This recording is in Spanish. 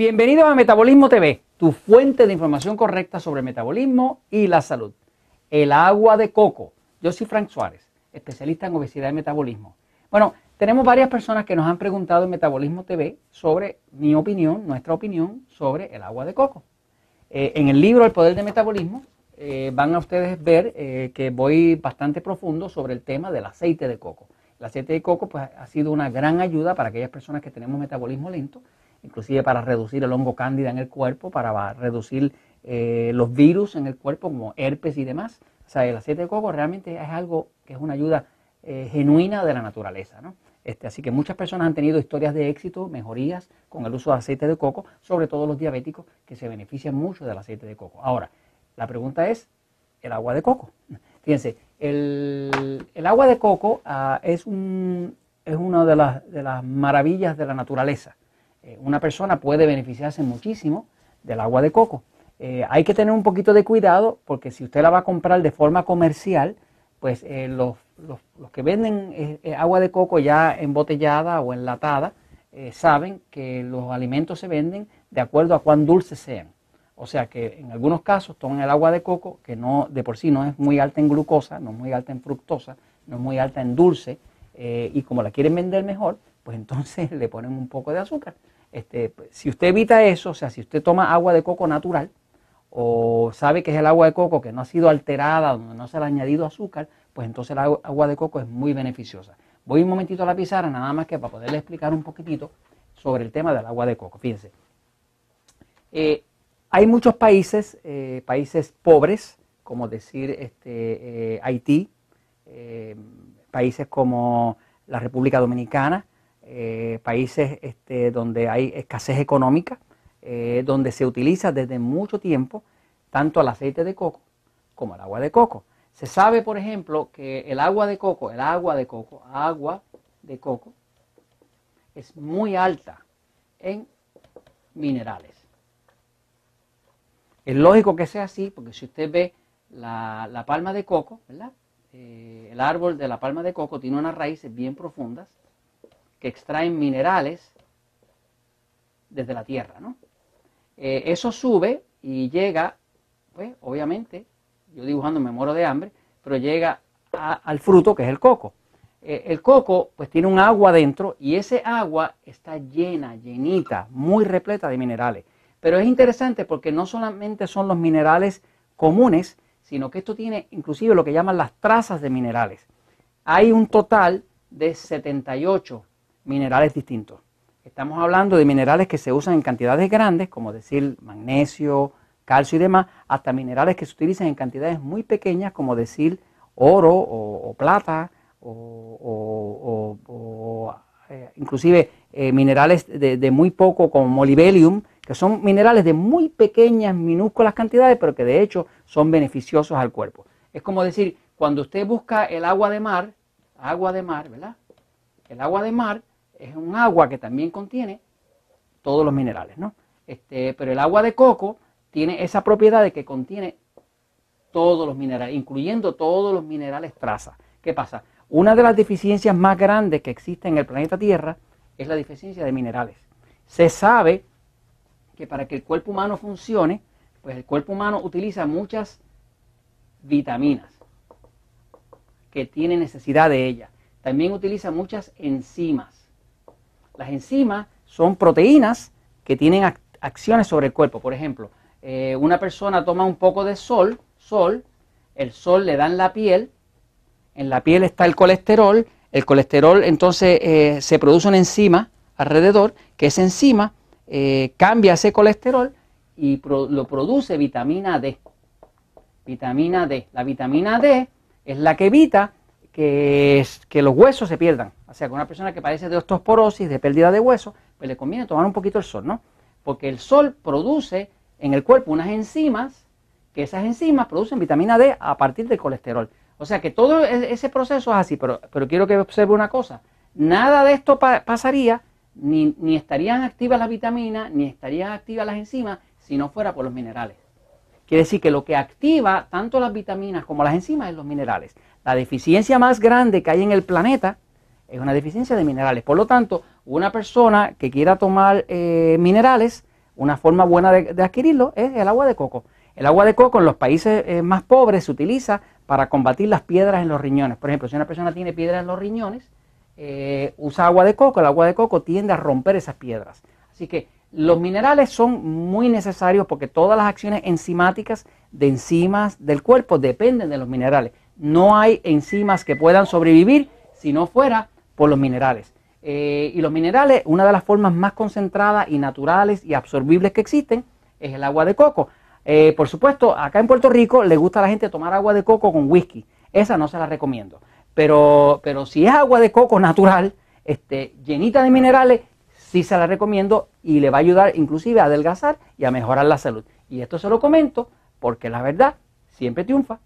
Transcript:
Bienvenidos a Metabolismo TV, tu fuente de información correcta sobre metabolismo y la salud. El agua de coco. Yo soy Frank Suárez, especialista en obesidad y metabolismo. Bueno, tenemos varias personas que nos han preguntado en Metabolismo TV sobre mi opinión, nuestra opinión sobre el agua de coco. Eh, en el libro El Poder del Metabolismo eh, van a ustedes ver eh, que voy bastante profundo sobre el tema del aceite de coco. El aceite de coco pues, ha sido una gran ayuda para aquellas personas que tenemos metabolismo lento inclusive para reducir el hongo cándida en el cuerpo, para reducir eh, los virus en el cuerpo como herpes y demás. O sea, el aceite de coco realmente es algo que es una ayuda eh, genuina de la naturaleza. ¿no? Este, así que muchas personas han tenido historias de éxito, mejorías con el uso de aceite de coco, sobre todo los diabéticos que se benefician mucho del aceite de coco. Ahora, la pregunta es, ¿el agua de coco? Fíjense, el, agua de coco ah, es, un, es una de las, de las maravillas de la naturaleza. Eh, una persona puede beneficiarse muchísimo del agua de coco. Eh, hay que tener un poquito de cuidado porque si usted la va a comprar de forma comercial, pues eh, los, que venden agua de coco ya embotellada o enlatada saben que los alimentos se venden de acuerdo a cuán dulces sean. O sea que en algunos casos toman el agua de coco, que no de por sí no es muy alta en glucosa, no es muy alta en fructosa, no es muy alta en dulce, y como la quieren vender mejor, pues entonces le ponen un poco de azúcar. Este, si usted evita eso, o sea, si usted toma agua de coco natural o sabe que es el agua de coco que no ha sido alterada, donde no se le ha añadido azúcar, pues entonces el agua de coco es muy beneficiosa. Voy un momentito a la pizarra, nada más que para poderle explicar un poquitito sobre el tema del agua de coco. Fíjense, eh, hay muchos países, eh, países pobres, como decir este, eh, Haití, países como la República Dominicana, eh, países este, donde hay escasez económica, eh, donde se utiliza desde mucho tiempo tanto el aceite de coco como el agua de coco. Se sabe, por ejemplo, que el agua de coco, el agua de coco, agua de coco, es muy alta en minerales. Es lógico que sea así, porque si usted ve la, palma de coco. Eh, el árbol de la palma de coco tiene unas raíces bien profundas que extraen minerales desde la tierra. ¿no? Eh, eso sube y llega, pues obviamente, yo dibujando me muero de hambre, pero llega al fruto que es el coco. Eh, el coco pues tiene un agua dentro y ese agua está llena, llenita, muy repleta de minerales. Pero es interesante porque no solamente son los minerales comunes, sino que esto tiene inclusive lo que llaman las trazas de minerales. Hay un total de 78 minerales distintos. Estamos hablando de minerales que se usan en cantidades grandes, como decir magnesio, calcio y demás, hasta minerales que se utilizan en cantidades muy pequeñas, como decir oro o, plata, o, eh, inclusive eh, minerales de, muy poco, como molybdenum, que son minerales de muy pequeñas, minúsculas cantidades, pero que de hecho son beneficiosos al cuerpo. Es como decir, cuando usted busca el agua de mar, agua de mar, ¿verdad? El agua de mar es un agua que también contiene todos los minerales, ¿no? Este, pero el agua de coco tiene esa propiedad de que contiene todos los minerales, incluyendo todos los minerales traza. ¿Qué pasa? Una de las deficiencias más grandes que existe en el planeta Tierra es la deficiencia de minerales. Se sabe que para que el cuerpo humano funcione, pues el cuerpo humano utiliza muchas vitaminas que tiene necesidad de ellas. También utiliza muchas enzimas las enzimas son proteínas que tienen acciones sobre el cuerpo. Por ejemplo, eh, una persona toma un poco de sol, sol, el sol le da en la piel, en la piel está el colesterol, el colesterol entonces eh, se produce una enzima alrededor, que esa enzima eh, cambia ese colesterol y lo produce vitamina D. Vitamina D. La vitamina D es la que evita que, los huesos se pierdan. O sea, que una persona que padece de osteoporosis, de pérdida de hueso, pues le conviene tomar un poquito el sol, ¿no? Porque el sol produce en el cuerpo unas enzimas, que esas enzimas producen vitamina D a partir del colesterol. O sea que todo e-, ese proceso es así, pero, pero quiero que observe una cosa. Nada de esto pasaría, ni, ni estarían activas las vitaminas, ni estarían activas las enzimas, si no fuera por los minerales. Quiere decir que lo que activa tanto las vitaminas como las enzimas es los minerales. La deficiencia más grande que hay en el planeta es una deficiencia de minerales. Por lo tanto, una persona que quiera tomar eh, minerales, una forma buena de, adquirirlo es el agua de coco. El agua de coco en los países eh, más pobres se utiliza para combatir las piedras en los riñones. Por ejemplo, si una persona tiene piedras en los riñones, eh, usa agua de coco, el agua de coco tiende a romper esas piedras. Así que los minerales son muy necesarios porque todas las acciones enzimáticas de enzimas del cuerpo dependen de los minerales. No hay enzimas que puedan sobrevivir si no fuera por los minerales. Eh, y los minerales, una de las formas más concentradas y naturales y absorbibles que existen es el agua de coco. Eh, por supuesto, acá en Puerto Rico le gusta a la gente tomar agua de coco con whisky. Esa no se la recomiendo. Pero, pero si es agua de coco natural, este, llenita de minerales, sí se la recomiendo y le va a ayudar inclusive a adelgazar y a mejorar la salud. Y esto se lo comento porque la verdad siempre triunfa.